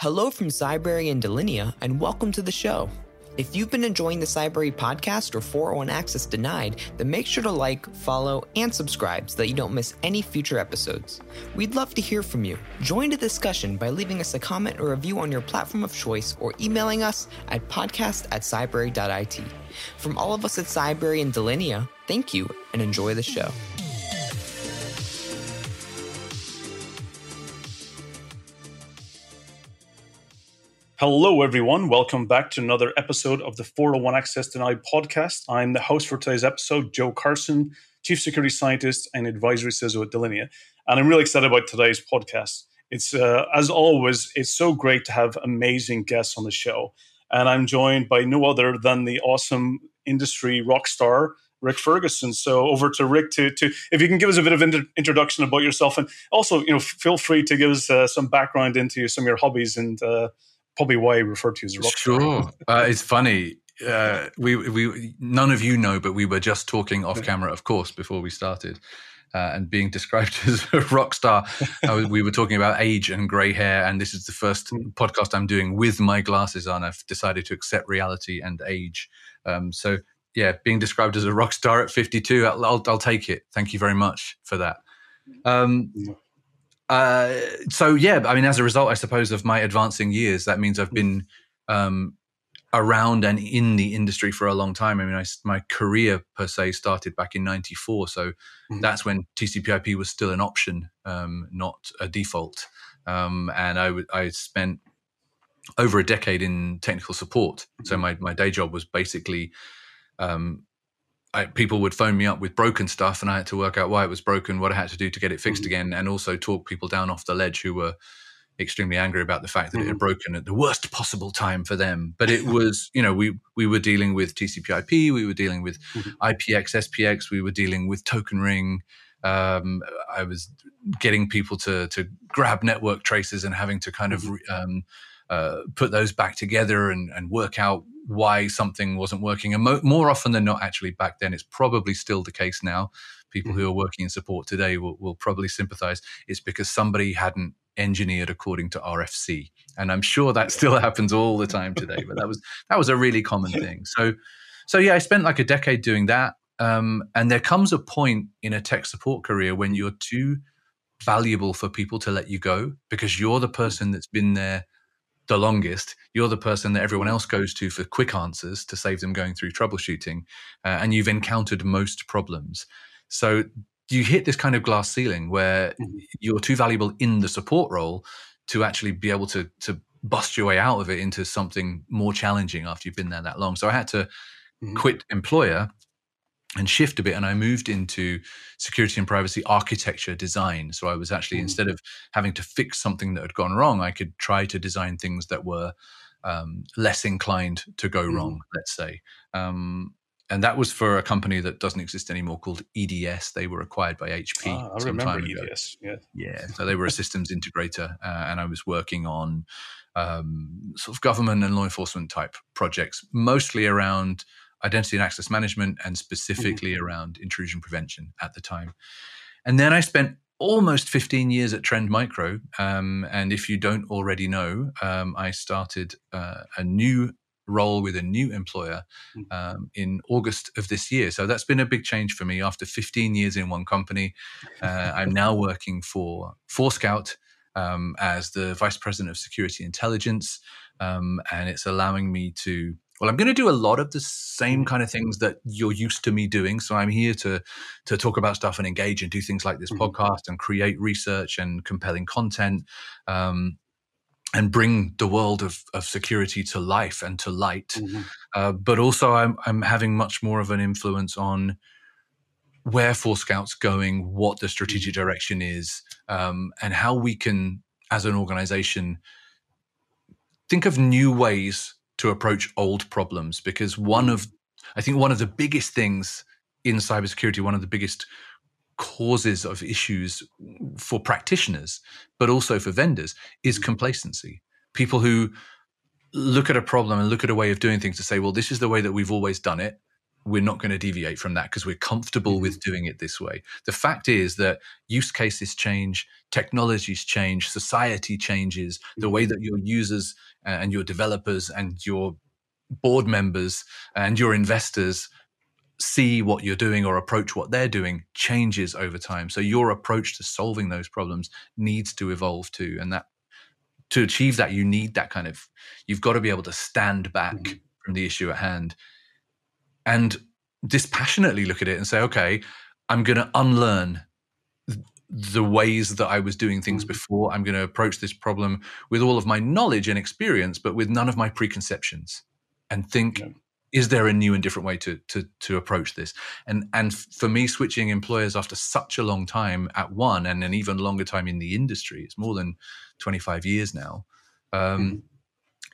Hello from Cybrary and Delinea, and welcome to the show. If you've been enjoying the Cybrary podcast or 401 Access Denied, then make sure to like, follow, and subscribe so that you don't miss any future episodes. We'd love to hear from you. Join the discussion by leaving us a comment or review on your platform of choice or emailing us at podcast at cybrary.it. From all of us at Cybrary and Delinea, thank you and enjoy the show. Hello, everyone. Welcome back to another episode of the 401 Access Denied podcast. I'm the host for today's episode, Joe Carson, Chief Security Scientist and Advisory CISO at Delinea. And I'm really excited about today's podcast. It's, uh, as always, it's so great to have amazing guests on the show. And I'm joined by no other than the awesome industry rock star, Rik Ferguson. So over to Rik to, to if you can give us a bit of inter- introduction about yourself, and also you know feel free to give us uh, some background into some of your hobbies and uh, probably why he referred to you as a rock star. Sure, uh, it's funny. Uh, we we none of you know, but we were just talking off camera, of course, before we started. Uh, and being described as a rock star, we were talking about age and grey hair, and this is the first mm. podcast I'm doing with my glasses on. I've decided to accept reality and age. Um, so, yeah, being described as a rock star at 52, I'll, I'll, I'll take it. Thank you very much for that. Um, uh, so yeah, I mean, as a result, I suppose of my advancing years, that means I've been um, around and in the industry for a long time. I mean, I, my career per se started back in '94, so mm-hmm. that's when TCP/IP was still an option, um, not a default. Um, and I, w- I spent over a decade in technical support. Mm-hmm. So my my day job was basically um, I, people would phone me up with broken stuff, and I had to work out why it was broken, what I had to do to get it fixed mm-hmm. again, and also talk people down off the ledge who were extremely angry about the fact that mm-hmm. it had mm-hmm. broken at the worst possible time for them. But it was, you know, we we were dealing with TCP/IP, we were dealing with mm-hmm. IPX, SPX, we were dealing with Token Ring. Um, I was getting people to to grab network traces and having to kind of mm-hmm. um, uh, put those back together and, and work out why something wasn't working. And mo- more often than not, actually, back then, it's probably still the case now. People mm-hmm. who are working in support today will, will probably sympathize. It's because somebody hadn't engineered according to RFC, and I'm sure that still happens all the time today. But that was that was a really common thing. So, so yeah, I spent like a decade doing that. Um, and there comes a point in a tech support career when you're too valuable for people to let you go because you're the person that's been there the longest, you're the person that everyone else goes to for quick answers to save them going through troubleshooting, uh, and you've encountered most problems. So you hit this kind of glass ceiling where mm-hmm. you're too valuable in the support role to actually be able to to bust your way out of it into something more challenging after you've been there that long. So I had to mm-hmm. quit employer and shift a bit and i moved into security and privacy architecture design. So i was actually mm. instead of having to fix something that had gone wrong i could try to design things that were um, less inclined to go mm. wrong let's say. Um, and that was for a company that doesn't exist anymore called eds they were acquired by hp ah, i remember eds yeah yeah so they were a systems integrator uh, and i was working on um, sort of government and law enforcement type projects mostly around identity and access management and specifically mm-hmm. around intrusion prevention at the time. And then I spent almost 15 years at Trend Micro. Um, and if you don't already know, um, I started uh, a new role with a new employer mm. um, in August of this year. So that's been a big change for me. After 15 years in one company, uh, I'm now working for Forescout um, as the Vice President of Security Intelligence. Um, and it's allowing me to well, I'm going to do a lot of the same kind of things that you're used to me doing. So I'm here to to talk about stuff and engage and do things like this mm-hmm. podcast and create research and compelling content, um, and bring the world of, of security to life and to light. Mm-hmm. Uh, but also, I'm I'm having much more of an influence on where Forescout's going, what the strategic mm-hmm. direction is, um, and how we can, as an organization, think of new ways to approach old problems because one of I think one of the biggest things in cybersecurity, one of the biggest causes of issues for practitioners, but also for vendors, is mm. complacency. People who look at a problem and look at a way of doing things to say, well, this is the way that we've always done it. We're not going to deviate from that because we're comfortable mm-hmm. with doing it this way. The fact is that use cases change, technologies change, society changes, mm-hmm. the way mm-hmm. that your users uh, and your developers and your board members and your investors see what you're doing or approach what they're doing changes over time. So your approach to solving those problems needs to evolve too. And that to achieve that, you need that kind of, you've got to be able to stand back mm-hmm. from the issue at hand and dispassionately look at it and say, okay, I'm going to unlearn the ways that I was doing things mm-hmm. before. I'm going to approach this problem with all of my knowledge and experience, but with none of my preconceptions and think, yeah. is there a new and different way to, to, to approach this? And, and for me, switching employers after such a long time at one and an even longer time in the industry, it's more than 25 years now. Um, mm-hmm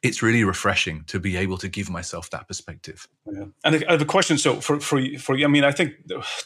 it's really refreshing to be able to give myself that perspective. Yeah. And I have a question. So for for for I mean, I think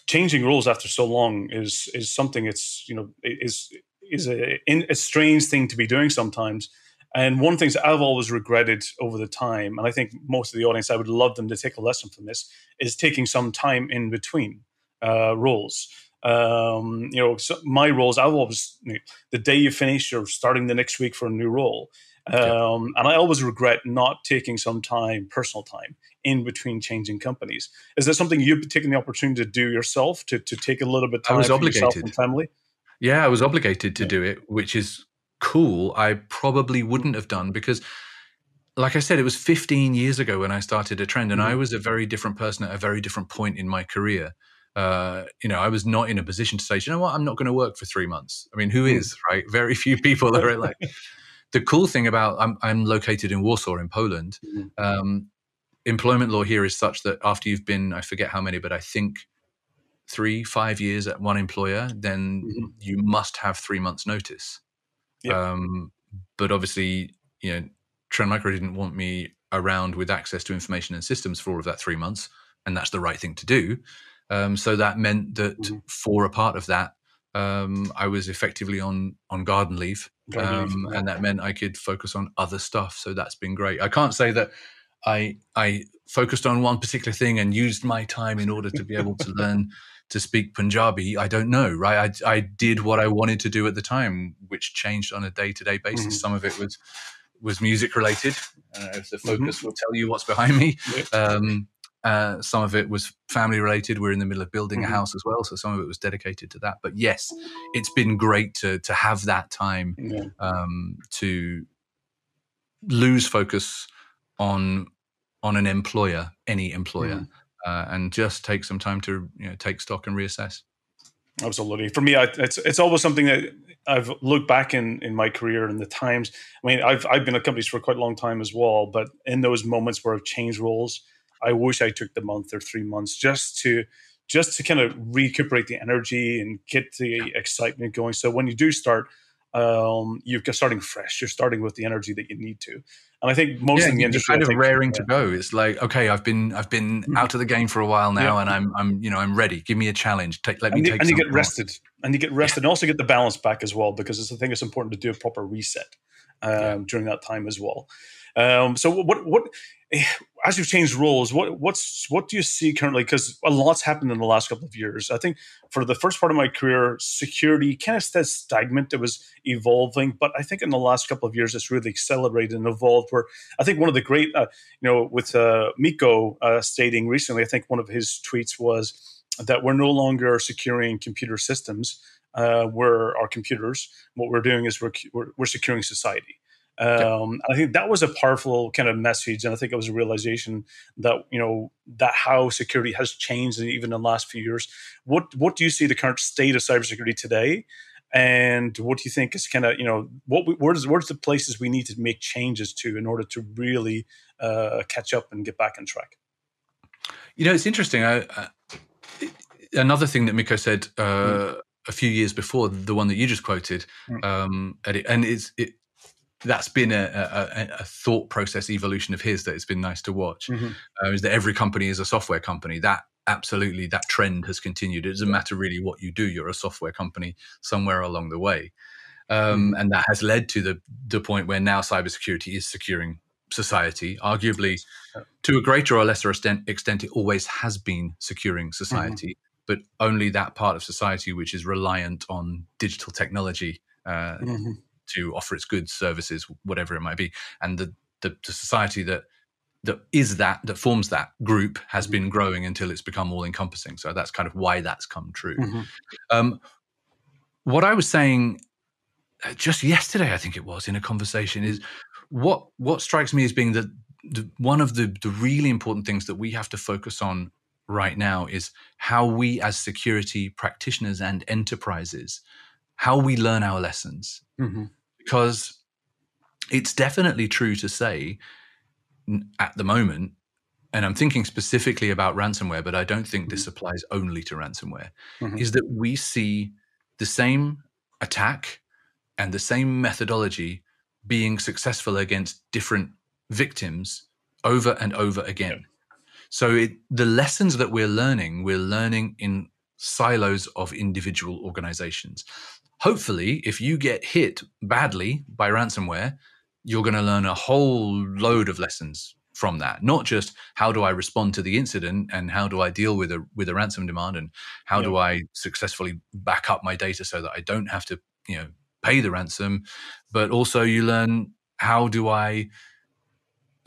changing roles after so long is is something. It's you know is is a, a strange thing to be doing sometimes. And one of the things I've always regretted over the time, and I think most of the audience, I would love them to take a lesson from this, is taking some time in between uh, roles. Um, you know, so my roles, I've always, you know, the day you finish, you're starting the next week for a new role. Um, and I always regret not taking some time, personal time, in between changing companies. Is that something you've taken the opportunity to do yourself to, to take a little bit of time I was obligated. and family? Yeah, I was obligated to do it, which is cool. I probably wouldn't have done because, like I said, it was 15 years ago when I started a trend, and mm-hmm. I was a very different person at a very different point in my career. Uh, you know, I was not in a position to say, you know what, I'm not going to work for three months. I mean, who mm. is, right? Very few people are like, the cool thing about I'm, I'm located in Warsaw in Poland. Mm-hmm. Um, employment law here is such that after you've been, I forget how many, but I think three, five years at one employer, then mm-hmm. you must have three months' notice. Yep. Um, but obviously, you know, Trend Micro didn't want me around with access to information and systems for all of that three months, and that's the right thing to do. Um, so that meant that mm-hmm. for a part of that, um, I was effectively on on garden leave, um, and that meant I could focus on other stuff. So that's been great. I can't say that I I focused on one particular thing and used my time in order to be able to learn to speak Punjabi. I don't know, right? I I did what I wanted to do at the time, which changed on a day to day basis. Mm-hmm. Some of it was was music related. Uh, if the mm-hmm. focus mm-hmm. will tell you what's behind me. Um, uh, some of it was family related. We're in the middle of building mm-hmm. a house as well, so some of it was dedicated to that. But yes, it's been great to to have that time yeah. um, to lose focus on on an employer, any employer, mm. uh, and just take some time to you know take stock and reassess. Absolutely, for me, I, it's it's always something that I've looked back in in my career and the times. I mean, I've I've been at companies for quite a long time as well, but in those moments where I've changed roles I wish I took the month or three months just to just to kind of recuperate the energy and get the excitement going. So when you do start, um, you're starting fresh. You're starting with the energy that you need to. And I think most yeah, in the industry kind of raring to go. It's like, okay, I've been I've been mm-hmm. out of the game for a while now, yeah. and I'm I'm you know I'm ready. Give me a challenge. Take let me and take. And you get rested, and you get rested, and also get the balance back as well, because it's I thing it's important to do a proper reset um, during that time as well. Um, so what what as you've changed roles, what what's what do you see currently? Because a lot's happened in the last couple of years. I think for the first part of my career, security kind of stayed stagnant. It was evolving, but I think in the last couple of years, it's really accelerated and evolved. Where I think one of the great, uh, you know, with uh, Mikko uh, stating recently, I think one of his tweets was that we're no longer securing computer systems. Uh, we're our computers. What we're doing is we're, we're, we're securing society. Um, I think that was a powerful kind of message, and I think it was a realization that you know that how security has changed and even in the last few years. What what do you see the current state of cybersecurity today, and what do you think is kind of you know what where's where's the places we need to make changes to in order to really uh, catch up and get back on track? You know, it's interesting. I, I, another thing that Mikko said. Uh, mm. A few years before the one that you just quoted, mm. um, and it's it, that's been a, a, a, thought process evolution of his that it's been nice to watch. Mm-hmm. Uh, is that every company is a software company? That absolutely that trend has continued. It doesn't matter really what you do; you're a software company somewhere along the way, um, mm-hmm. and that has led to the the point where now cybersecurity is securing society. Arguably, to a greater or lesser extent, extent it always has been securing mm-hmm. society, mm-hmm. But only that part of society which is reliant on digital technology uh, mm-hmm. to offer its goods, services, whatever it might be. And the, the, the society that that is that that forms that group has mm-hmm. been growing until it's become all encompassing. So that's kind of why that's come true. Mm-hmm. Um, what I was saying uh, just yesterday, I think it was in a conversation, is what what strikes me as being that the, one of the the really important things that we have to focus on right now is how we as security practitioners and enterprises how we learn our lessons mm-hmm. because it's definitely true to say at the moment and i'm thinking specifically about ransomware but i don't think this mm-hmm. applies only to ransomware mm-hmm. is that we see the same attack and the same methodology being successful against different victims over and over again. So it, the lessons that we're learning, we're learning in silos of individual organizations. Hopefully, if you get hit badly by ransomware, you're going to learn a whole load of lessons from that. Not just how do I respond to the incident and how do I deal with a with a ransom demand and how do I successfully back up my data so that I don't have to, you know, pay the ransom, but also you learn how do I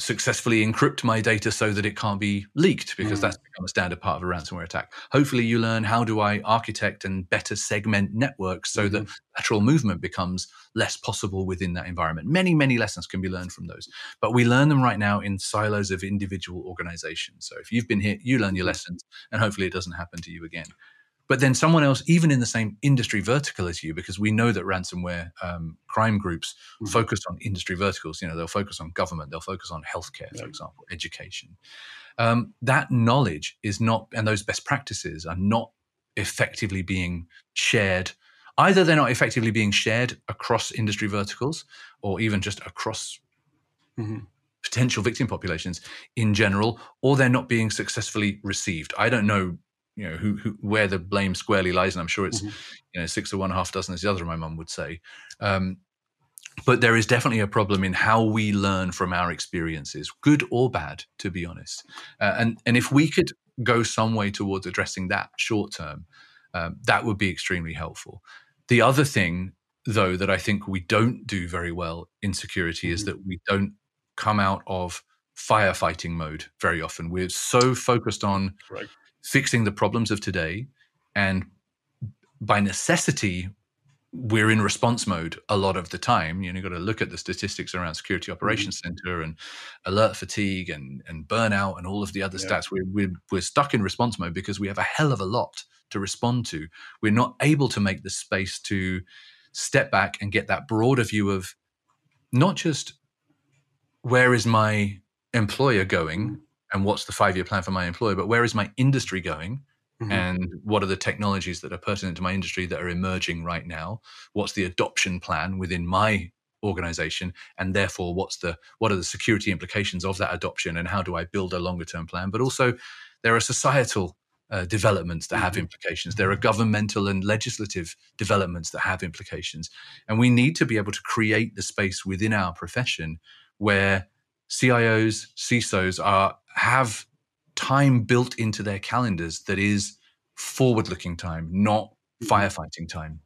successfully encrypt my data so that it can't be leaked because mm. that's become a standard part of a ransomware attack. Hopefully, you learn how do I architect and better segment networks so mm. that mm-hmm. lateral movement becomes less possible within that environment. Many, many lessons can be learned from those, but we learn them right now in silos of individual organizations. So if you've been hit, you learn your mm-hmm. lessons, and hopefully, it doesn't happen to you again but then someone else, even in the same industry vertical as you, because we know that ransomware um, crime groups mm-hmm. focus on industry verticals. You know, they'll focus on government, they'll focus on healthcare, yeah. for example, education. Um, that knowledge is not, and those best practices are not effectively being shared. Either they're not effectively being shared across industry verticals, or even just across mm-hmm potential victim populations in general, or they're not being successfully received. I don't know you know who, who where the blame squarely lies, and I'm sure it's mm-hmm. you know six or one half dozen as the other my mum would say. Um, but there is definitely a problem in how we learn from our experiences, good or bad, to be honest. Uh, and and if we could go some way towards addressing that short term, um, that would be extremely helpful. The other thing, though, that I think we don't do very well in security mm-hmm. is that we don't come out of firefighting mode very often. We're so focused on right fixing the problems of today. And by necessity, we're in response mode a lot of the time. You know, you've got to look at the statistics around Security mm-hmm. Operations mm-hmm. Center and alert fatigue and, and burnout and all of the other yeah. stats. We're, we're, we're stuck in response mode because we have a hell of a lot to respond to. We're not able to make the space to step back and get that broader view of not just where is my employer going, and what's the five year plan for my employer, but where is my industry going? Mm-hmm. And what are the technologies that are pertinent to my industry that are emerging right now? What's the adoption plan within my organization and therefore what's the what are the security implications of that adoption and how do i build a longer term plan but also there are societal uh, developments that have mm-hmm. implications there are governmental and legislative developments that have implications and we need to be able to create the space within our profession where cios cisos are have time built into their calendars that is forward looking time, not mm-hmm. firefighting time.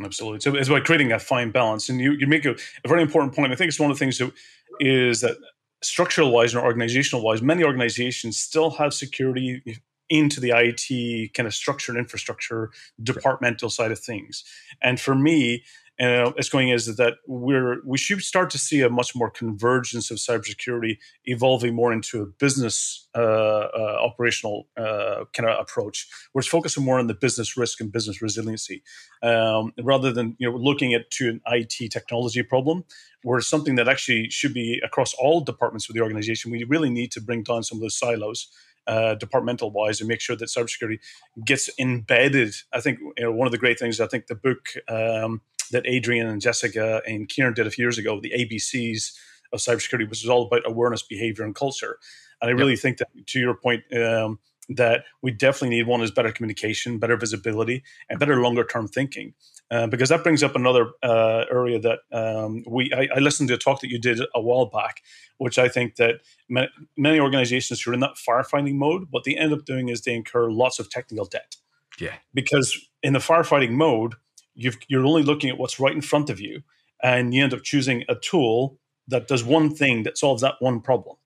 Absolutely. So it's about creating a fine balance. And you, you make a, a, very important point. I think it's one of the things that is that structural wise and organizational wise, many organizations still have security into the IT kind of structure and infrastructure departmental side of things. And for me, uh, it's going is that we're we should start to see a much more convergence of cybersecurity evolving more into a business uh, uh, operational uh, kind of approach, where it's focusing more on the business risk and business resiliency, um, rather than you know looking at to an IT technology problem, where something that actually should be across all departments of the organization. We really need to bring down some of those silos. Uh, departmental wise and make sure that cybersecurity gets embedded. I think you know, one of the great things I think the book um, that Adrian and Jessica and Kieran did a few years ago, the ABCs of cybersecurity, which was all about awareness, behavior, and culture. And I really yep. think that, to your point, um, that we definitely need one is better communication, better visibility, and better longer term thinking. Uh, because that brings up another uh, area that um, we I, I, listened to a talk that you did a while back, which I think that many, many organizations who are in that firefighting mode, what they end up doing is they incur lots of technical debt. Yeah. Because in the firefighting mode, you are only looking at what's right in front of you, and you end up choosing a tool that does one thing that solves that one problem.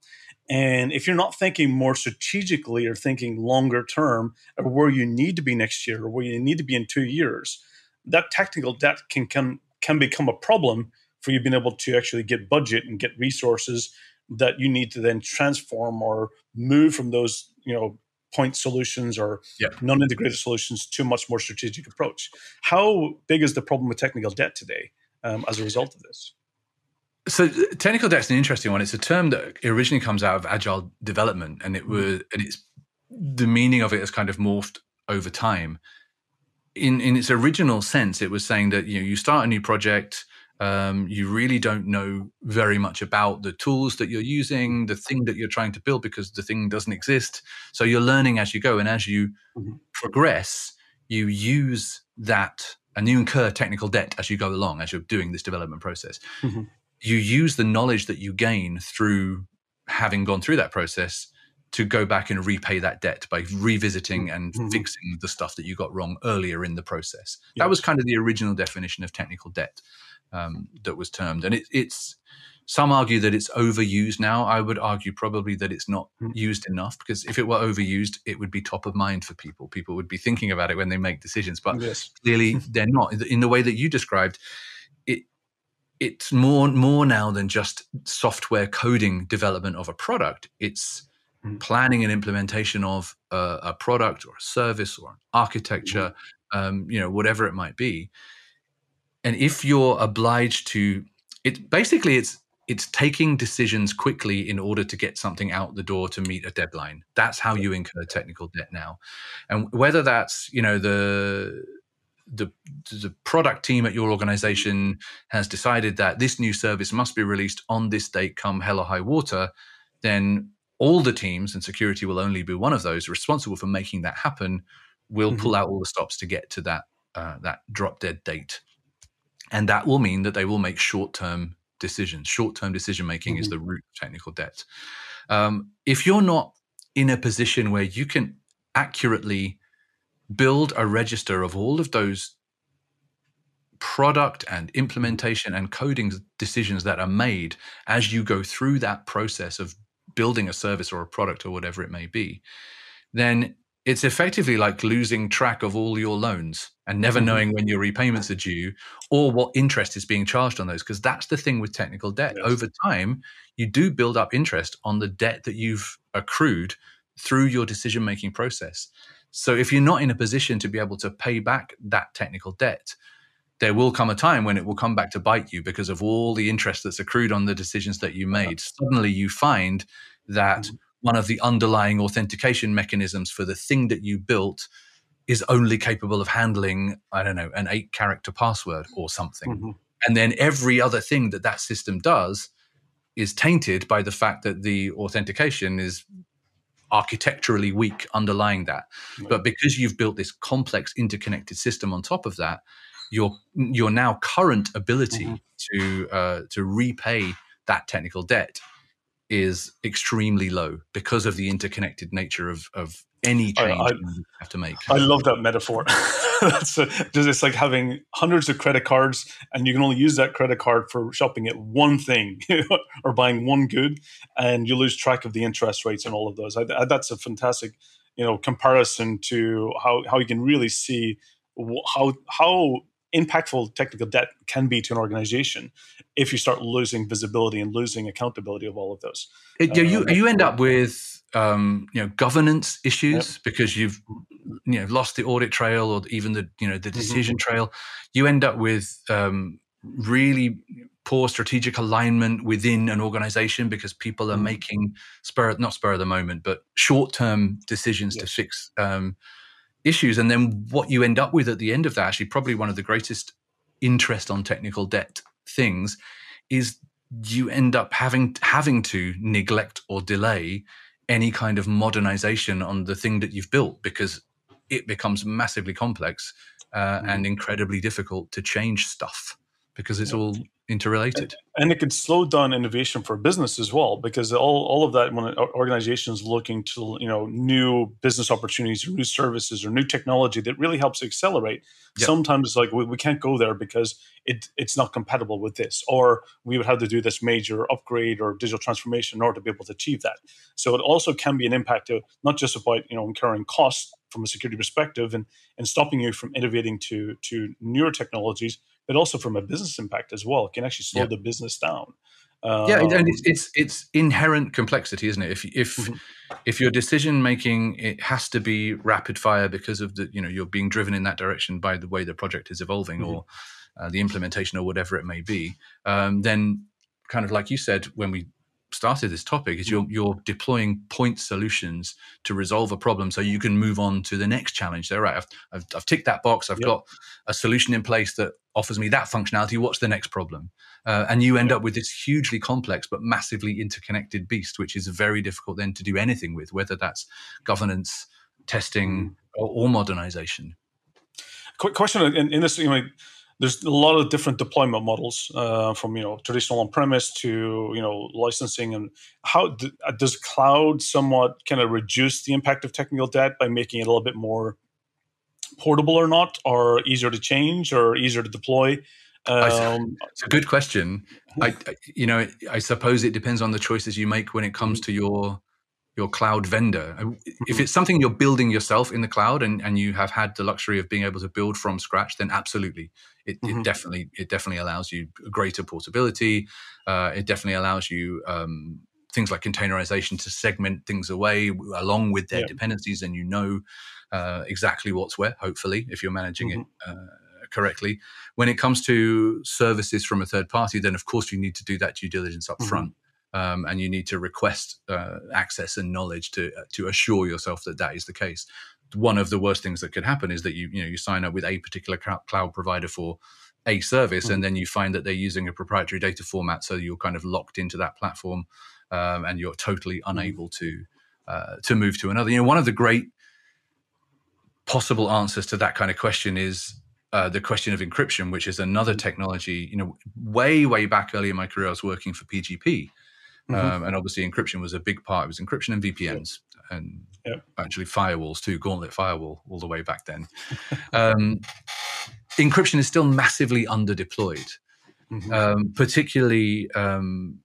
And if you're not thinking more strategically or thinking longer term or where you need to be next year or where you need to be in two years, that technical debt can can, can become a problem for you being able to actually get budget and get resources that you need to then transform or move from those, you know, point solutions or yeah. non-integrated solutions to a much more strategic approach. How big is the problem with technical debt today um, as a result of this? So technical debt's an interesting one. It's a term that originally comes out of agile development, and it mm-hmm. was and it's the meaning of it has kind of morphed over time. In in its original sense, it was saying that you know you start a new project, um, you really don't know very much about the tools that you're using, the thing that you're trying to build, because the thing doesn't exist. So you're learning as you go, and as you mm-hmm. progress, you use that and you incur technical debt as you go along as you're doing this development process. Mm-hmm you use the knowledge that you gain through having gone through that process to go back and repay that debt by revisiting and mm-hmm. fixing the stuff that you got wrong earlier in the process. Yes. That was kind of the original definition of technical debt um, that was termed, and it, it's some argue that it's overused now. I would argue probably that it's not mm-hmm. used enough because if it were overused, it would be top of mind for people. People would be thinking about it when they make decisions, but yes. clearly they're not. In the way that you described, it it's more more now than just software coding development of a product. It's mm. planning and implementation of a, a, product or a service or an architecture, mm. um, you know, whatever it might be. And if you're obliged to, it basically it's it's taking decisions quickly in order to get something out the door to meet a deadline. That's how you incur technical debt now, and whether that's you know the the the product team at your organization has decided that this new service must be released on this date come hell or high water then all the teams and security will only be one of those responsible for making that happen will mm-hmm. pull out all the stops to get to that uh, that drop dead date and that will mean that they will make short term decisions short term decision making mm-hmm. is the root of technical debt um, if you're not in a position where you can accurately build a register of all of those product and implementation and coding decisions that are made as you go through that process of building a service or a product or whatever it may be, then it's effectively like losing track of all your loans and never mm-hmm. knowing when your repayments are due or what interest is being charged on those. Because that's the thing with technical debt. Yes. Over time, you do build up interest on the debt that you've accrued through your decision making process. So if you're not in a position to be able to pay back that technical debt, there will come a time when it will come back to bite you because of all the interest that's accrued on the decisions that you made. Suddenly you find that mm-hmm. One of the underlying authentication mechanisms for the thing that you built is only capable of handling, I don't know, an eight character password or something. Mm-hmm. And then every other thing that that system does is tainted by the fact that the authentication is architecturally weak underlying that. Right. But because you've built this complex interconnected system on top of that, your your now current ability mm-hmm. to uh, to repay that technical debt is extremely low because of the interconnected nature of of any change I, I, you have to make. I love that metaphor. That's a, it's like having hundreds of credit cards, and you can only use that credit card for shopping at one thing or buying one good, and you lose track of the interest rates and all of those. I, I, that's a fantastic, you know, comparison to how how you can really see how how impactful technical debt can be to an organization if you start losing visibility and losing accountability of all of those. It, you um, you end up with um, you know governance issues yep. because you've you know lost the audit trail or even the you know the mm-hmm. decision mm-hmm. trail. You end up with um, really poor strategic alignment within an organization because people are mm-hmm. making spur not spur of the moment but short term decisions yes. to fix um, issues. And then what you end up with at the end of that, actually, probably one of the greatest interest on technical debt things is you end up having having to neglect or delay any kind of modernization on the thing that you've built because it becomes massively complex uh, mm-hmm. and incredibly difficult to change stuff because it's all interrelated. And it could slow down innovation for business as well, because all, all of that when an organization is looking to you know new business opportunities or new services or new technology that really helps accelerate. Yep. Sometimes it's like we, we can't go there because it it's not compatible with this, or we would have to do this major upgrade or digital transformation in order to be able to achieve that. So it also can be an impact of not just about you know incurring costs from a security perspective and and stopping you from innovating to to newer technologies but also from a business impact as well. It can actually slow yeah. the business down. Um, yeah, and um, it's, it's, it's inherent complexity, isn't it? If if mm-hmm. if your decision making it has to be rapid fire because of the you know you're being driven in that direction by the way the project is evolving mm-hmm. or uh, the implementation or whatever it may be, um, then kind of like you said when we started this topic is you're mm. you're deploying point solutions to resolve a problem so you can move on to the next challenge so right i've, I've, I've ticked that box i've yep. got a solution in place that offers me that functionality what's the next problem uh, and you end yep. up with this hugely complex but massively interconnected beast which is very difficult then to do anything with whether that's governance testing mm. or, or modernization quick question in, in this you know there's a lot of different deployment models uh, from you know traditional on-premise to you know licensing and how d- uh, does cloud somewhat kind of reduce the impact of technical debt by making it a little bit more portable or not or easier to change or easier to deploy? Um, it's a good question. I, I, you know i suppose it depends on the choices you make when it comes to your your cloud vendor. If mm-hmm. it's something you're building yourself in the cloud and, and you have had the luxury of being able to build from scratch, then absolutely, it, mm-hmm. it definitely it definitely allows you greater portability. Uh, it definitely allows you um, things like containerization to segment things away along with their yeah. dependencies, and you know uh, exactly what's where. Hopefully, if you're managing mm-hmm. it. Uh, correctly when it comes to services from a third party then of course you need to do that due diligence up mm-hmm. front um, and you need to request uh, access and knowledge to uh, to assure yourself that that is the case. One of the worst things that could happen is that you you know you sign up with a particular cloud provider for a service, mm-hmm. and then you find that they're using a proprietary data format, so you're kind of locked into that platform, um, and you're totally mm-hmm. unable to uh, to move to another. You know, one of the great possible answers to that kind of question is uh, the question of encryption, which is another mm-hmm. technology. You know, way way back early in my career, I was working for PGP, Mm-hmm. Um, and obviously, encryption was a big part. It was encryption and VPNs, yeah. and yeah. actually firewalls too. Gauntlet firewall all the way back then. um, encryption is still massively underdeployed, mm-hmm. um, particularly um,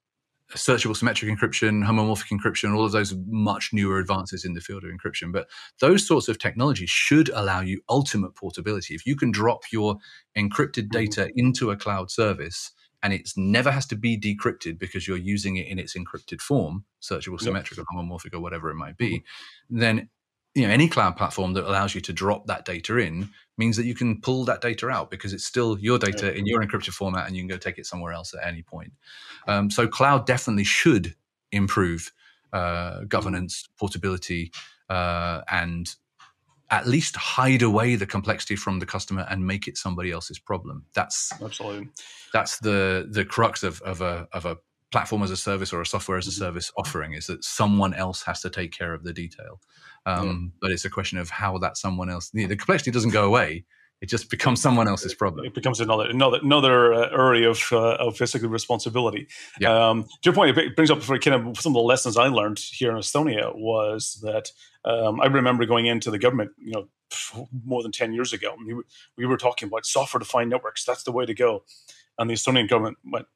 searchable symmetric encryption, homomorphic encryption, all of those much newer advances in the field of encryption. But those sorts of technologies should allow you ultimate portability. If you can drop your encrypted mm-hmm. data into a cloud service and it never has to be decrypted because you're using it in its encrypted form, searchable, yep. symmetrical, homomorphic, or whatever it might be, mm-hmm. then you know any cloud platform that allows you to drop that data in means that you can pull that data out because it's still your data yeah. in your encrypted format and you can go take it somewhere else at any point. Um, so cloud definitely should improve uh, mm-hmm. governance, portability, uh, and at least hide away the complexity from the customer and make it somebody else's problem. That's absolutely that's the the crux of, of a of a platform as a service or a software as a mm-hmm. service offering is that someone else has to take care of the detail. Um, yeah. But it's a question of how that someone else the complexity doesn't go away it just becomes someone else's problem. It becomes another another another uh, area of uh, of physical responsibility. Yeah. Um, to your point, it brings up for kind of some of the lessons I learned here in Estonia was that um, I remember going into the government, you know, more than ten years ago. We, we were talking about software defined networks. That's the way to go, and the Estonian government went,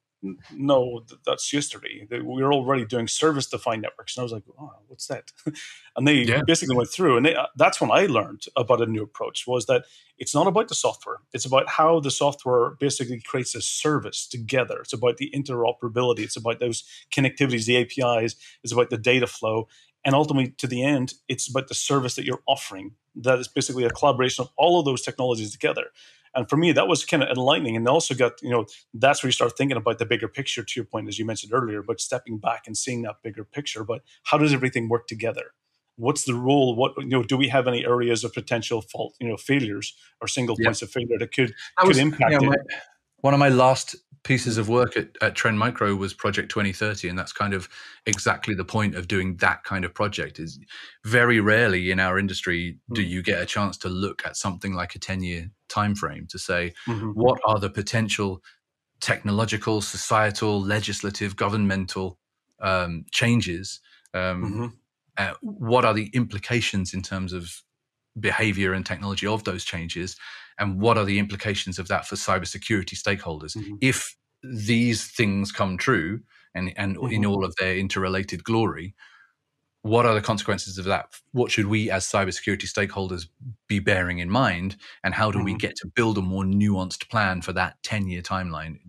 no, that's yesterday. We were already doing service defined networks. And I was like, oh, what's that? and they yeah. basically went through. And they, uh, that's when I learned about a new approach was that it's not about the software. It's about how the software basically creates a service together. It's about the interoperability. It's about those connectivities, the APIs. It's about the data flow. And ultimately, to the end, it's about the service that you're offering. That is basically a collaboration of all of those technologies together. And for me, that was kind of enlightening. And also got, you know, that's where you start thinking about the bigger picture, to your point, as you mentioned earlier, but stepping back and seeing that bigger picture. But how does everything work together? What's the role? What you know? Do we have any areas of potential fault, you know, failures or single points of failure that could that was, could impact know, it? One of my last pieces of work at, at Trend Micro was Project 2030, and that's kind of exactly the point of doing that kind of project. Is very rarely in our industry do hmm. you get a chance to look at something like a 10 year time frame to say mm-hmm. what are the potential technological, societal, legislative, governmental um, changes. Um, mm-hmm. uh, what are the implications in terms of behavior and technology of those changes? and what are the implications of that for cybersecurity stakeholders mm-hmm. if these things come true and, and mm-hmm. in all of their interrelated glory what are the consequences of that what should we as cybersecurity stakeholders be bearing in mind and how do mm-hmm. we get to build a more nuanced plan for that 10 year timeline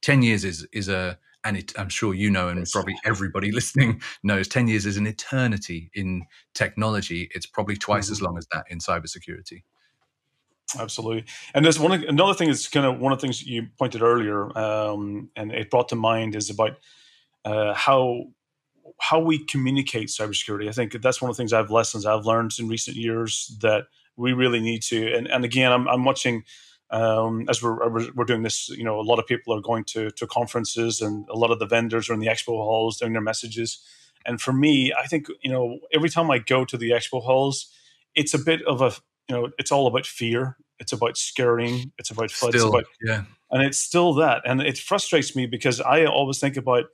10 years is is a and it, I'm sure you know, and probably everybody listening knows, 10 years is an eternity in technology. It's probably twice mm-hmm. as long as that in cybersecurity. Absolutely, and there's one another thing is kind of one of the things you pointed earlier, um, and it brought to mind is about uh, how how we communicate cybersecurity. I think that's one of the things I've lessons I've learned in recent years that we really need to. And, and again, I'm, I'm watching um, as we're, we're doing this. You know, a lot of people are going to to conferences, and a lot of the vendors are in the expo halls doing their messages. And for me, I think you know every time I go to the expo halls, it's a bit of a you know, it's all about fear. It's about scaring. It's about FUD. Still, about, yeah. And it's still that. And it frustrates me because I always think about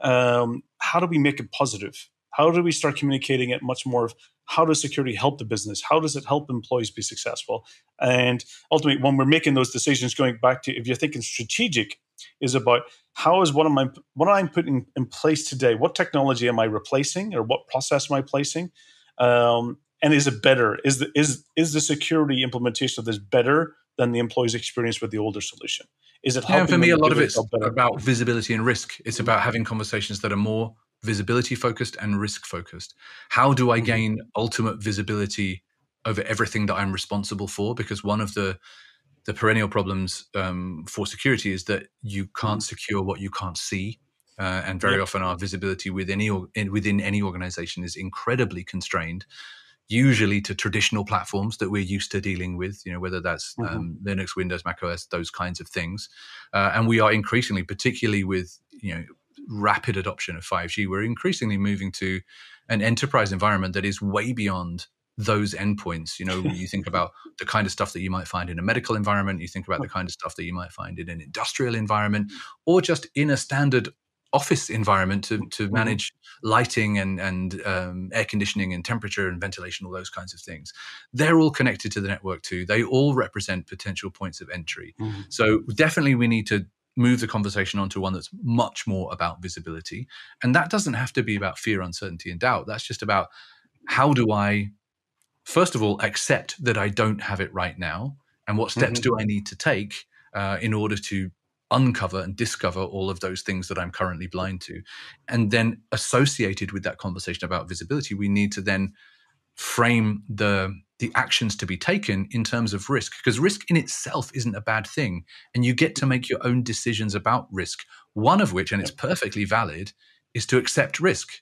um, how do we make it positive? How do we start communicating it much more of how does security help the business? How does it help employees be successful? And ultimately, when we're making those decisions, going back to if you're thinking strategic, is about how is what am I what I'm putting in place today? What technology am I replacing, or what process am I placing? Um, and is it better? Is the is is the security implementation of this better than the employee's experience with the older solution? Is it? Yeah, for me, a lot of it's about visibility and risk. It's about having conversations that are more visibility focused and risk focused. How do I mm-hmm. gain ultimate visibility over everything that I'm responsible for? Because one of the the perennial problems um, for security is that you can't mm-hmm. secure what you can't see. Uh, and very yep. often our visibility within any, within any organization is incredibly constrained usually to traditional platforms that we're used to dealing with, you know, whether that's mm-hmm. um, Linux, Windows, Mac OS, those kinds of things. Uh, and we are increasingly, particularly with, you know, rapid adoption of 5G, we're increasingly moving to an enterprise environment that is way beyond those endpoints. You know, you think about the kind of stuff that you might find in a medical environment, you think about the kind of stuff that you might find in an industrial environment, or just in a standard office environment to, to mm-hmm. manage lighting and, and um, air conditioning and temperature and ventilation, all those kinds of things. They're all connected to the network too. They all represent potential points of entry. Mm-hmm. So definitely we need to move the conversation onto one that's much more about visibility. And that doesn't have to be about fear, uncertainty, and doubt. That's just about how do I, first of all, accept that I don't have it right now? And what steps mm-hmm. do I need to take uh, in order to uncover and discover all of those things that I'm currently blind to. And then associated with that conversation about visibility, we need to then frame the the actions to be taken in terms of risk because risk in itself isn't a bad thing. And you get to make your own decisions about risk one of which and it's perfectly valid is to accept risk.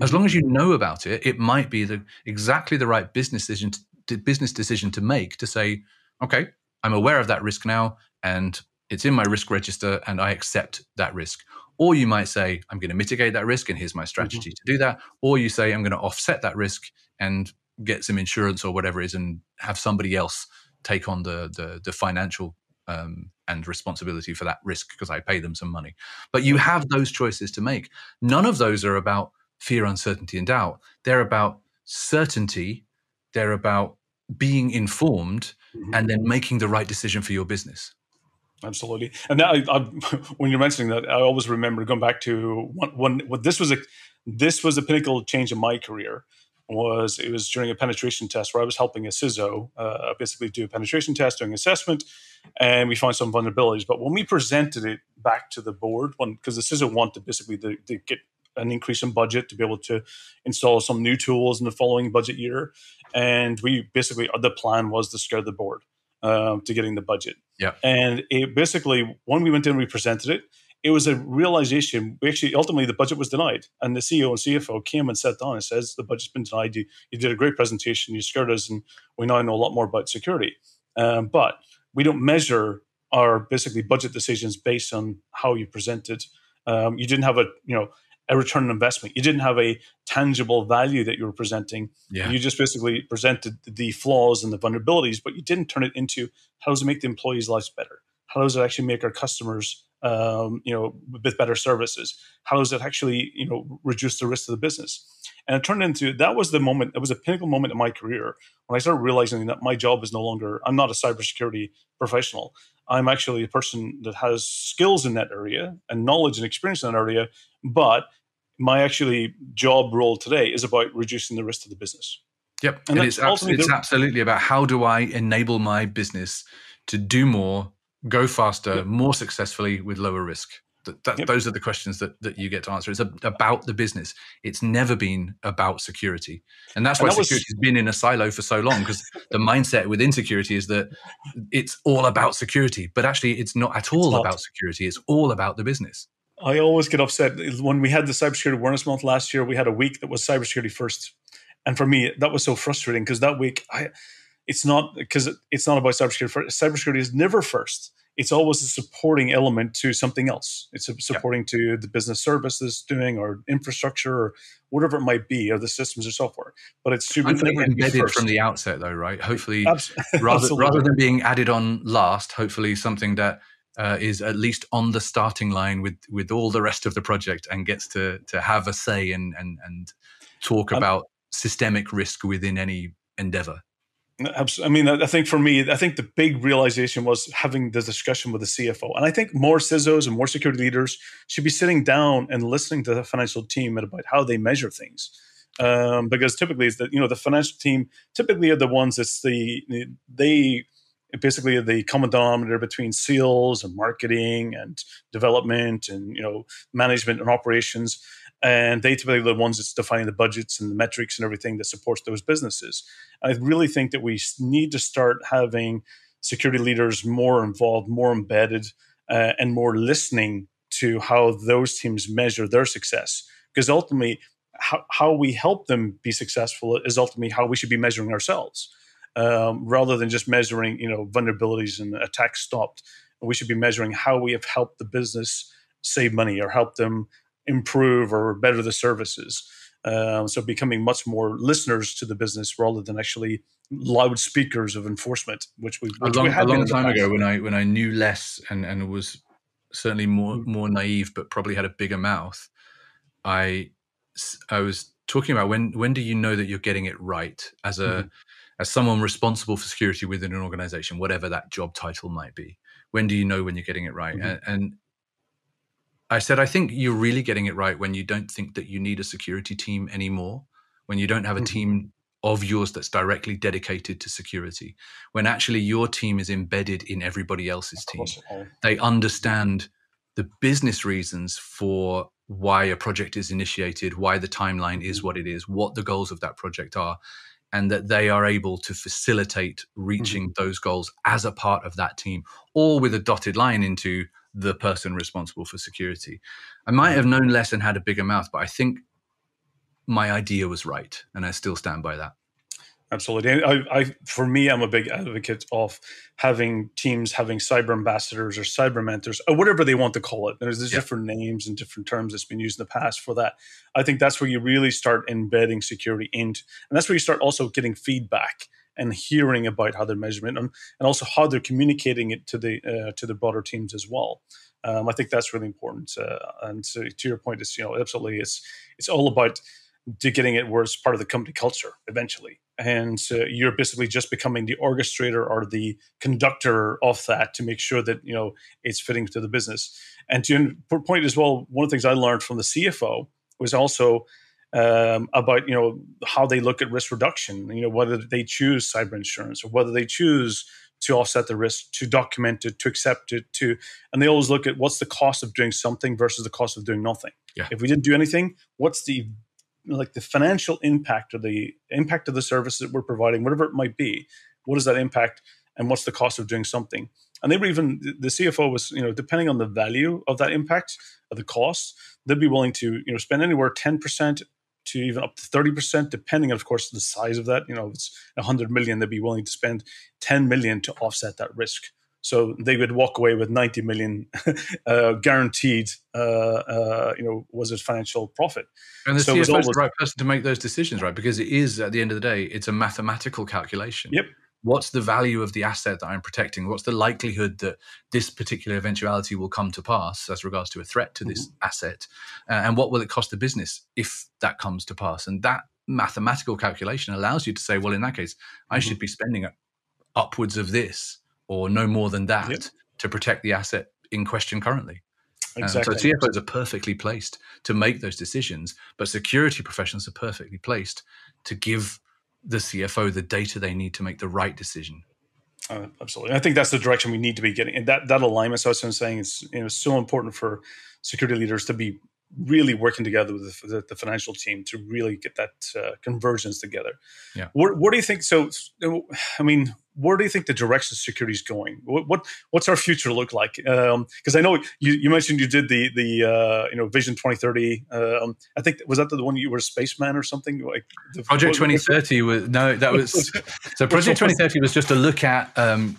As mm-hmm. long as you know about it it might be the exactly the right business decision to, business decision to make to say okay i'm aware of that risk now and it's in my risk register and I accept that risk. Or you might say, I'm going to mitigate that risk and here's my strategy mm-hmm. to do that. Or you say, I'm going to offset that risk and get some insurance or whatever it is and have somebody else take on the, the, the financial um, and responsibility for that risk because I pay them some money. But you have those choices to make. None of those are about fear, uncertainty, and doubt. They're about certainty. They're about being informed mm-hmm. and then making the right decision for your business. Absolutely, and that, I, when you're mentioning that, I always remember going back to when this was a this was a pinnacle change in my career. Was it was during a penetration test where I was helping a CISO uh, basically do a penetration test, doing assessment, and we found some vulnerabilities. But when we presented it back to the board, because the CISO wanted basically to, to get an increase in budget to be able to install some new tools in the following budget year, and we basically the plan was to scare the board um, to getting the budget. Yeah. And it basically, when we went in, we presented it. It was a realization. We actually ultimately the budget was denied, and the CEO and CFO came and sat down and says the budget's been denied. You, you did a great presentation. You scared us, and we now know a lot more about security. Um, but we don't measure our basically budget decisions based on how you presented. Um, you didn't have a you know a return on investment. You didn't have a tangible value that you were presenting. Yeah. You just basically presented the flaws and the vulnerabilities, but you didn't turn it into how does it make the employees' lives better? How does it actually make our customers, um, you know, with better services? How does it actually, you know, reduce the risk of the business? And it turned into that was the moment. It was a pinnacle moment in my career when I started realizing that my job is no longer. I'm not a cybersecurity professional. I'm actually a person that has skills in that area and knowledge and experience in that area, but my actually job role today is about reducing the risk to the business. Yep, and, and it's, it's absolutely about how do I enable my business to do more, go faster, yep. more successfully with lower risk. That, that yep. Those are the questions that, that you get to answer. It's a, about the business. It's never been about security. And that's why and that security has been in a silo for so long because the mindset within security is that it's all about security. But actually, it's not at all about security. It's all about the business. I always get upset when we had the cybersecurity awareness month last year. We had a week that was cybersecurity first, and for me, that was so frustrating because that week, I, it's not because it's not about cybersecurity. First. Cybersecurity is never first it's always a supporting element to something else. It's supporting yeah. to the business services doing or infrastructure or whatever it might be, or the systems or software. But it's super embedded from the outset, though, right? Hopefully, rather rather than being added on last, hopefully something that uh, is at least on the starting line with with all the rest of the project and gets to to have a say and and and talk um, about systemic risk within any endeavor. I mean, I think for me, I think the big realization was having the discussion with the CFO. And I think more CISOs and more security leaders should be sitting down and listening to the financial team about how they measure things. Um, because typically, it's the you know the financial team typically are the ones that's the they basically the common denominator between sales and marketing and development and you know management and operations and they typically are the ones that's defining the budgets and the metrics and everything that supports those businesses. I really think that we need to start having security leaders more involved, more embedded, uh, and more listening to how those teams measure their success. Because ultimately, how, how we help them be successful is ultimately how we should be measuring ourselves, um, rather than just measuring, you know, vulnerabilities and attacks stopped. We should be measuring how we have helped the business save money or help them improve or better the services. Um, so becoming much more listeners to the business rather than actually loudspeakers of enforcement, which we which a long, we a long time ago when I when I knew less and and was certainly more mm. more naive, but probably had a bigger mouth. I I was talking about when when do you know that you're getting it right as a mm-hmm. As someone responsible for security within an organization, whatever that job title might be. When do you know when you're getting it right? Mm-hmm. And, and I said, I think you're really getting it right when you don't think that you need a security team anymore, when you don't have a mm-hmm. team of yours that's directly dedicated to security, when actually your team is embedded in everybody else's team. They understand the business reasons for why a project is initiated, why the timeline is mm-hmm. what it is, what the goals of that project are, and that they are able to facilitate reaching mm-hmm. those goals as a part of that team, or with a dotted line into the person responsible for security. I might have known less and had a bigger mouth, but I think my idea was right, and I still stand by that. Absolutely. I, I, for me, I'm a big advocate of having teams having cyber ambassadors or cyber mentors or whatever they want to call it. There's, there's yeah. different names and different terms that's been used in the past for that. I think that's where you really start embedding security into, and that's where you start also getting feedback and hearing about how they're measuring and, and also how they're communicating it to the uh, to the broader teams as well. Um, I think that's really important. Uh, and so to your point, it's you know absolutely it's it's all about getting it where it's part of the company culture eventually. And uh, you're basically just becoming the orchestrator or the conductor of that to make sure that you know it's fitting to the business. And to your point as well, one of the things I learned from the CFO was also um, about you know how they look at risk reduction. You know whether they choose cyber insurance or whether they choose to offset the risk, to document it, to accept it, to and they always look at what's the cost of doing something versus the cost of doing nothing. Yeah. If we didn't do anything, what's the like the financial impact or the impact of the services that we're providing, whatever it might be, what is that impact and what's the cost of doing something? And they were even the CFO was, you know, depending on the value of that impact of the cost, they'd be willing to, you know, spend anywhere 10% to even up to 30%, depending, of course, the size of that. You know, if it's 100 million, they'd be willing to spend 10 million to offset that risk. So they would walk away with 90 million uh, guaranteed. Uh, uh, you know, was it financial profit? And the So CFO is always- the right person to make those decisions, right? Because it is at the end of the day, it's a mathematical calculation. Yep. What's the value of the asset that I'm protecting? What's the likelihood that this particular eventuality will come to pass as regards to a threat to this Mm-hmm. asset? Uh, and what will it cost the business if that comes to pass? And that mathematical calculation allows you to say, well, in that case, I Mm-hmm. should be spending upwards of this or no more than that Yep. to protect the asset in question currently. Um, Exactly. so CFOs are perfectly placed to make those decisions, but security professionals are perfectly placed to give the CFO the data they need to make the right decision. Uh, absolutely. I think that's the direction we need to be getting. And that, that alignment, so I was saying, is you know, so important for security leaders to be really working together with the, the, financial team to really get that uh, convergence together. Yeah. Where, where do you think? So, I mean, where do you think the direction of security is going? What, what what's our future look like? Because I know you, you mentioned you did the the uh, you know Vision 2030. Um, I think was that the one you were a spaceman or something? Like the, Project what- what- 2030 was no, that was so. Project 2030 was just a look at. Um,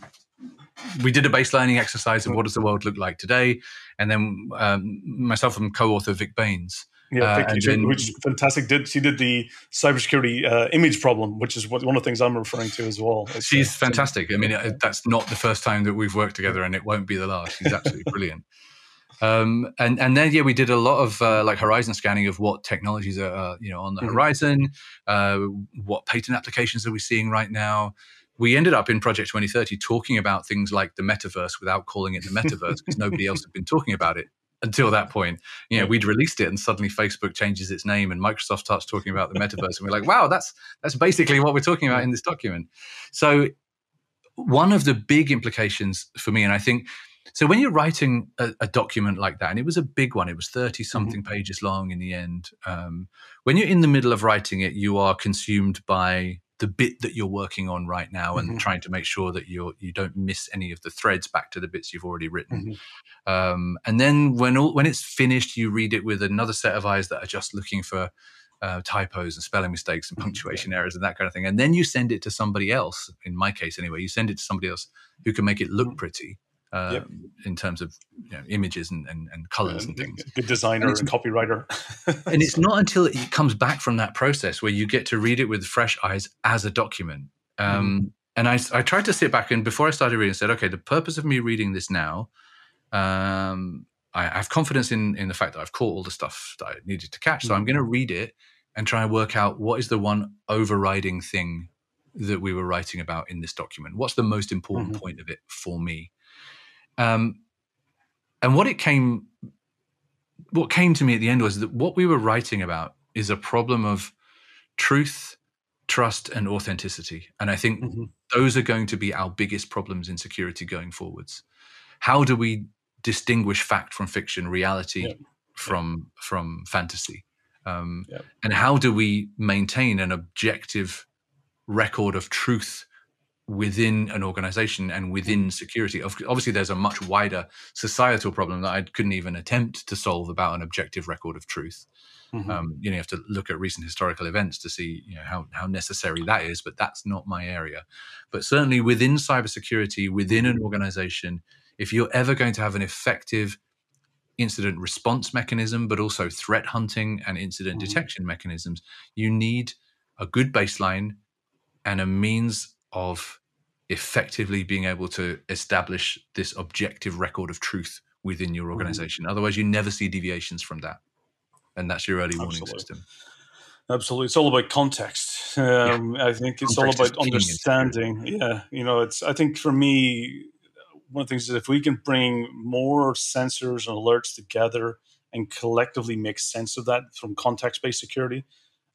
we did a baselining exercise of what does the world look like today, and then um, myself and co-author Vic Baines. Yeah, Uh, then- which is fantastic. Did she did the cybersecurity uh, image problem, which is what, one of the things I'm referring to as well. It's, She's uh, fantastic. I mean, uh, that's not the first time that we've worked together, and it won't be the last. She's absolutely brilliant. Um, and and then yeah, we did a lot of uh, like horizon scanning of what technologies are uh, you know on the Mhm. horizon. Uh, what patent applications are we seeing right now? We ended up in Project 2030 talking about things like the metaverse without calling it the metaverse because nobody else had been talking about it until that point. You know, Yeah. we'd released it and suddenly Facebook changes its name and Microsoft starts talking about the metaverse, and we're like, wow, that's that's basically what we're talking about in this document. So one of the big implications for me, and I think so when you're writing a, a document like that, and it was a big one, it was 30 something pages long in the end. Um, when you're in the middle of writing it, you are consumed by the bit that you're working on right now and Mhm. trying to make sure that you're you don't miss any of the threads back to the bits you've already written. Mhm. Um, and then when all, when it's finished, you read it with another set of eyes that are just looking for uh, typos and spelling mistakes and punctuation errors and that kind of thing. And then you send it to somebody else. In my case, anyway, you send it to somebody else who can make it look pretty uh, Yep. in terms of you know, images and, and, and colors and things. Good designer And and, copywriter. And it's not until it comes back from that process where you get to read it with fresh eyes as a document. Um, And I, I tried to sit back and before I started reading, I said, okay, the purpose of me reading this now, um, I have confidence in in the fact that I've caught all the stuff that I needed to catch. So I'm going to read it and try and work out what is the one overriding thing that we were writing about in this document. What's the most important Mhm. point of it for me? Um, and what it came, what came to me at the end was that what we were writing about is a problem of truth, trust, and authenticity. And I think Mhm. those are going to be our biggest problems in security going forwards. How do we distinguish fact from fiction, reality Yeah. from from fantasy? Um, Yeah. And how do we maintain an objective record of truth within an organization and within security? Obviously, there's a much wider societal problem that I couldn't even attempt to solve about an objective record of truth. Mhm. Um, you know, you have to look at recent historical events to see you know, how, how necessary that is, but that's not my area. But certainly within cybersecurity, within an organization, if you're ever going to have an effective incident response mechanism, but also threat hunting and incident Mhm. detection mechanisms, you need a good baseline and a means of effectively being able to establish this objective record of truth within your organization. Otherwise, you never see deviations from that. And that's your early warning Absolutely. system. Absolutely, it's all about context. Um, I think it's Context all about key in security. understanding. Yeah, you know, it's. I think for me, one of the things is if we can bring more sensors and alerts together and collectively make sense of that from context-based security,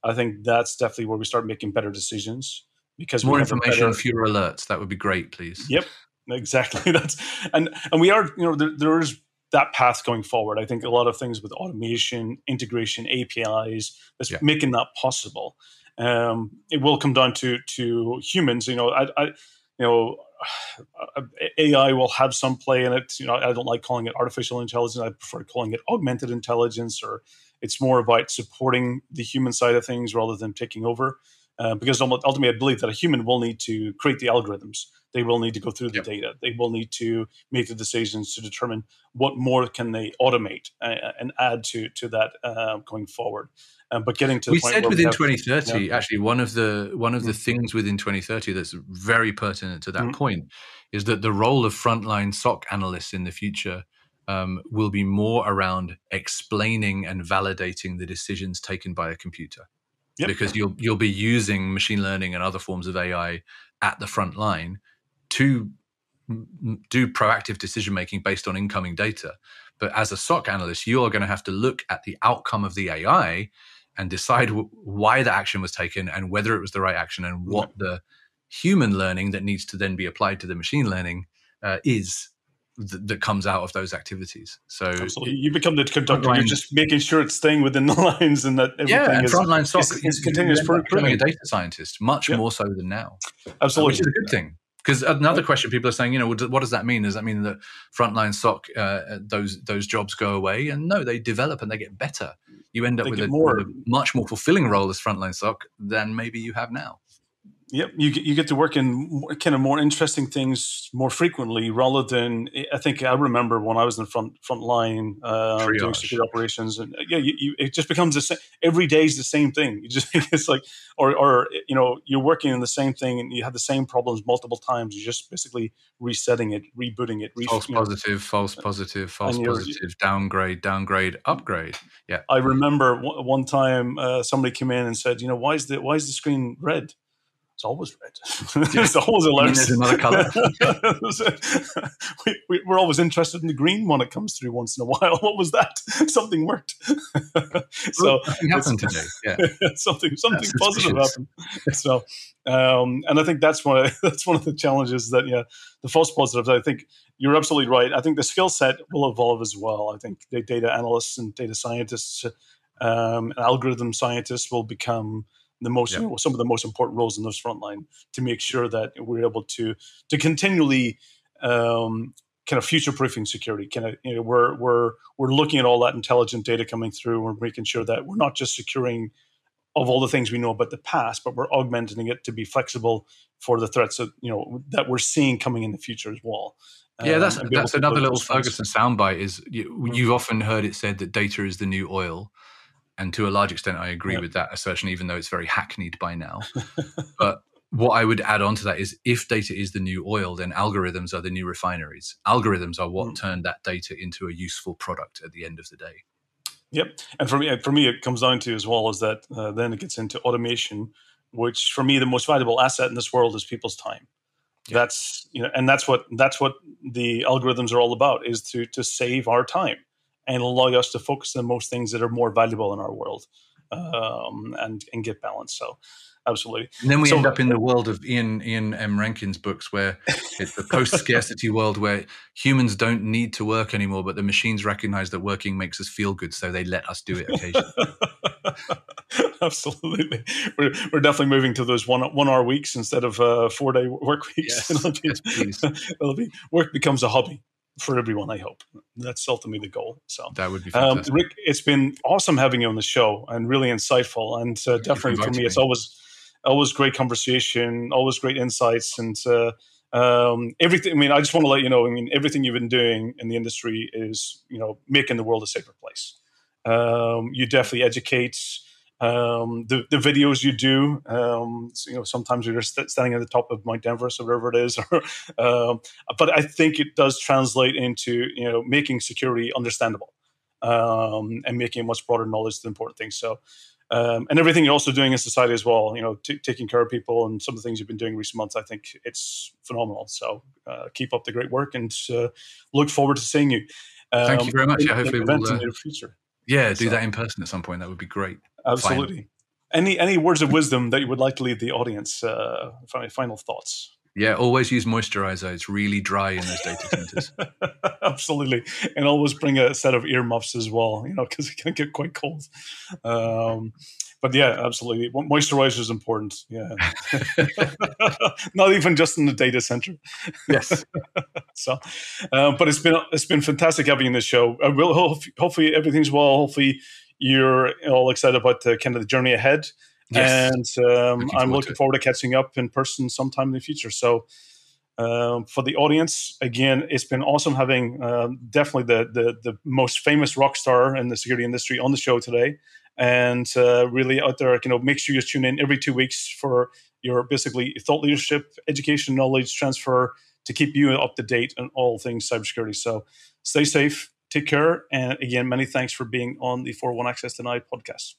I think that's definitely where we start making better decisions because More information, better- fewer alerts. That would be great, please. Yep, exactly. That's and and we are you know there, there is that path going forward. I think a lot of things with automation, integration, APIs that's Yeah. making that possible. Um, it will come down to to humans. You know, I, I you know. AI will have some play in it. You know, I don't like calling it artificial intelligence. I prefer calling it augmented intelligence, or it's more about supporting the human side of things rather than taking over. Uh, because ultimately I believe that a human will need to create the algorithms. They will need to go through the Yep. data. They will need to make the decisions to determine what more can they automate uh, and add to to that uh, going forward. Um, but getting to the we point said where we within have- 2030 yeah. actually one of the one of the Mm. things within 2030 that's very pertinent to that Mm. point is that the role of frontline SOC analysts in the future um, will be more around explaining and validating the decisions taken by a computer Yep. because you'll you'll be using machine learning and other forms of AI at the front line to do proactive decision making based on incoming data. But as a SOC analyst, you are going to have to look at the outcome of the AI and decide w- why the action was taken and whether it was the right action and what the human learning that needs to then be applied to the machine learning uh, is th- that comes out of those activities. So Absolutely. You become the conductor. You're just making sure it's staying within the lines and that everything yeah, and is frontline SOC is- is continuous becoming a data scientist much Yep. more so than now. absolutely which is a good thing. Because another question people are saying, you know, what does- that mean? Does that mean that frontline SOC uh, those those jobs go away? And no, they develop and they get better. You end up with a, more- with a much more fulfilling role as frontline SOC than maybe you have now. Yep, you get, you get to work in kind of more interesting things more frequently, rather than I think I remember when I was in the front front line uh, doing security operations, and yeah, you, you, it just becomes the same. Every day is the same thing. You just it's like, or or you know, you're working in the same thing and you have the same problems multiple times. You're just basically resetting it, rebooting it, re- False know. positive, false positive, false positive, downgrade, downgrade, upgrade. Yeah. I remember one one time uh, somebody came in and said, you know, why is the why is the screen red? It's always red. it's always mean alert. there's another colour? we, we, we're always interested in the green when it comes through once in a while. What was that? Something worked. so Nothing happened today. Yeah. something something positive happened. So, um, and I think that's one of, that's one of the challenges that yeah, the false positives. I think you're absolutely right. I think the skill set will evolve as well. I think the data analysts and data scientists, um, and algorithm scientists will become the most Yeah. some of the most important roles in those frontline to make sure that we're able to to continually um, kind of future proofing security. Kind of you know we're we're we're looking at all that intelligent data coming through. We're making sure that we're not just securing of all the things we know about the past, but we're augmenting it to be flexible for the threats that you know that we're seeing coming in the future as well. Yeah, Um, that's able that's another little. Ferguson soundbite. Is you, you've often heard it said that data is the new oil, and to a large extent, I agree with that assertion, even though it's very hackneyed by now. but what I would add on to that is, if data is the new oil, then algorithms are the new refineries. Algorithms are what Mm. turn that data into a useful product at the end of the day. Yep, and for me, for me, it comes down to as well is that uh, then it gets into automation, which for me the most valuable asset in this world is people's time. Yeah. That's you know, and that's what that's what the algorithms are all about is to to save our time and allow us to focus on most things that are more valuable in our world, um, and and get balance. So, absolutely, And then we So- end up in the world of Ian Ian M. Rankin's books, where it's the post-scarcity world where humans don't need to work anymore, but the machines recognize that working makes us feel good, so they let us do it occasionally. Absolutely, we're, we're definitely moving to those one one hour weeks instead of uh, four day work weeks. Yes, It'll be- yes, please. it'll be work becomes a hobby for everyone. I hope that's ultimately the goal. So, That would be um, fantastic. Rik, it's been awesome having you on the show and really insightful. And uh, definitely for me, it's always always great conversation, always great insights, and uh, um, everything. I mean, I just want to let you know. I mean, everything you've been doing in the industry is you know making the world a safer place. Um, you definitely educate. Um, the, the videos you do, um, so, you know, sometimes you're st- standing at the top of Mount Everest or wherever it is, or, um, but I think it does translate into you know making security understandable um, and making much broader knowledge the important things. So, um, and everything you're also doing in society as well, you know, t- taking care of people and some of the things you've been doing recent months, I think it's phenomenal. So, uh, keep up the great work and uh, look forward to seeing you. Um, Thank you very much. in- Yeah, in hopefully we'll, in uh, the future. Yeah, do So- that in person at some point. That would be great. Absolutely. Any any words of wisdom that you would like to leave the audience? Uh, fi- final thoughts. Yeah, always use moisturizer. It's really dry in those data centers. Absolutely, and always bring a set of earmuffs as well. You know, because it can get quite cold. Um, but yeah, absolutely, moisturizer is important. Yeah, not even just in the data center. yes. So, um, but it's been it's been fantastic having you in this show. I will hope, hopefully everything's well. Hopefully you're all excited about the kind of the journey ahead. Yes. And um, looking I'm looking to forward to catching up in person sometime in the future. So, um, for the audience, again, it's been awesome having um, definitely the, the the most famous rock star in the security industry on the show today, and uh, really out there. You know, make sure you tune in every two weeks for your basically thought leadership, education, knowledge transfer to keep you up to date on all things cybersecurity. So, stay safe, take care, and again, many thanks for being on the 401 Access Denied podcast.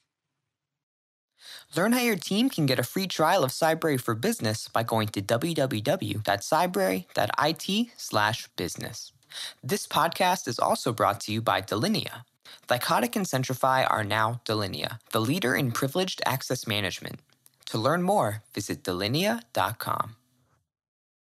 Learn how your team can get a free trial of Cybrary for Business by going to www.cybrary.it slash business. This podcast is also brought to you by Delinea. Thycotic and Centrify are now Delinea, the leader in privileged access management. To learn more, visit delinea.com.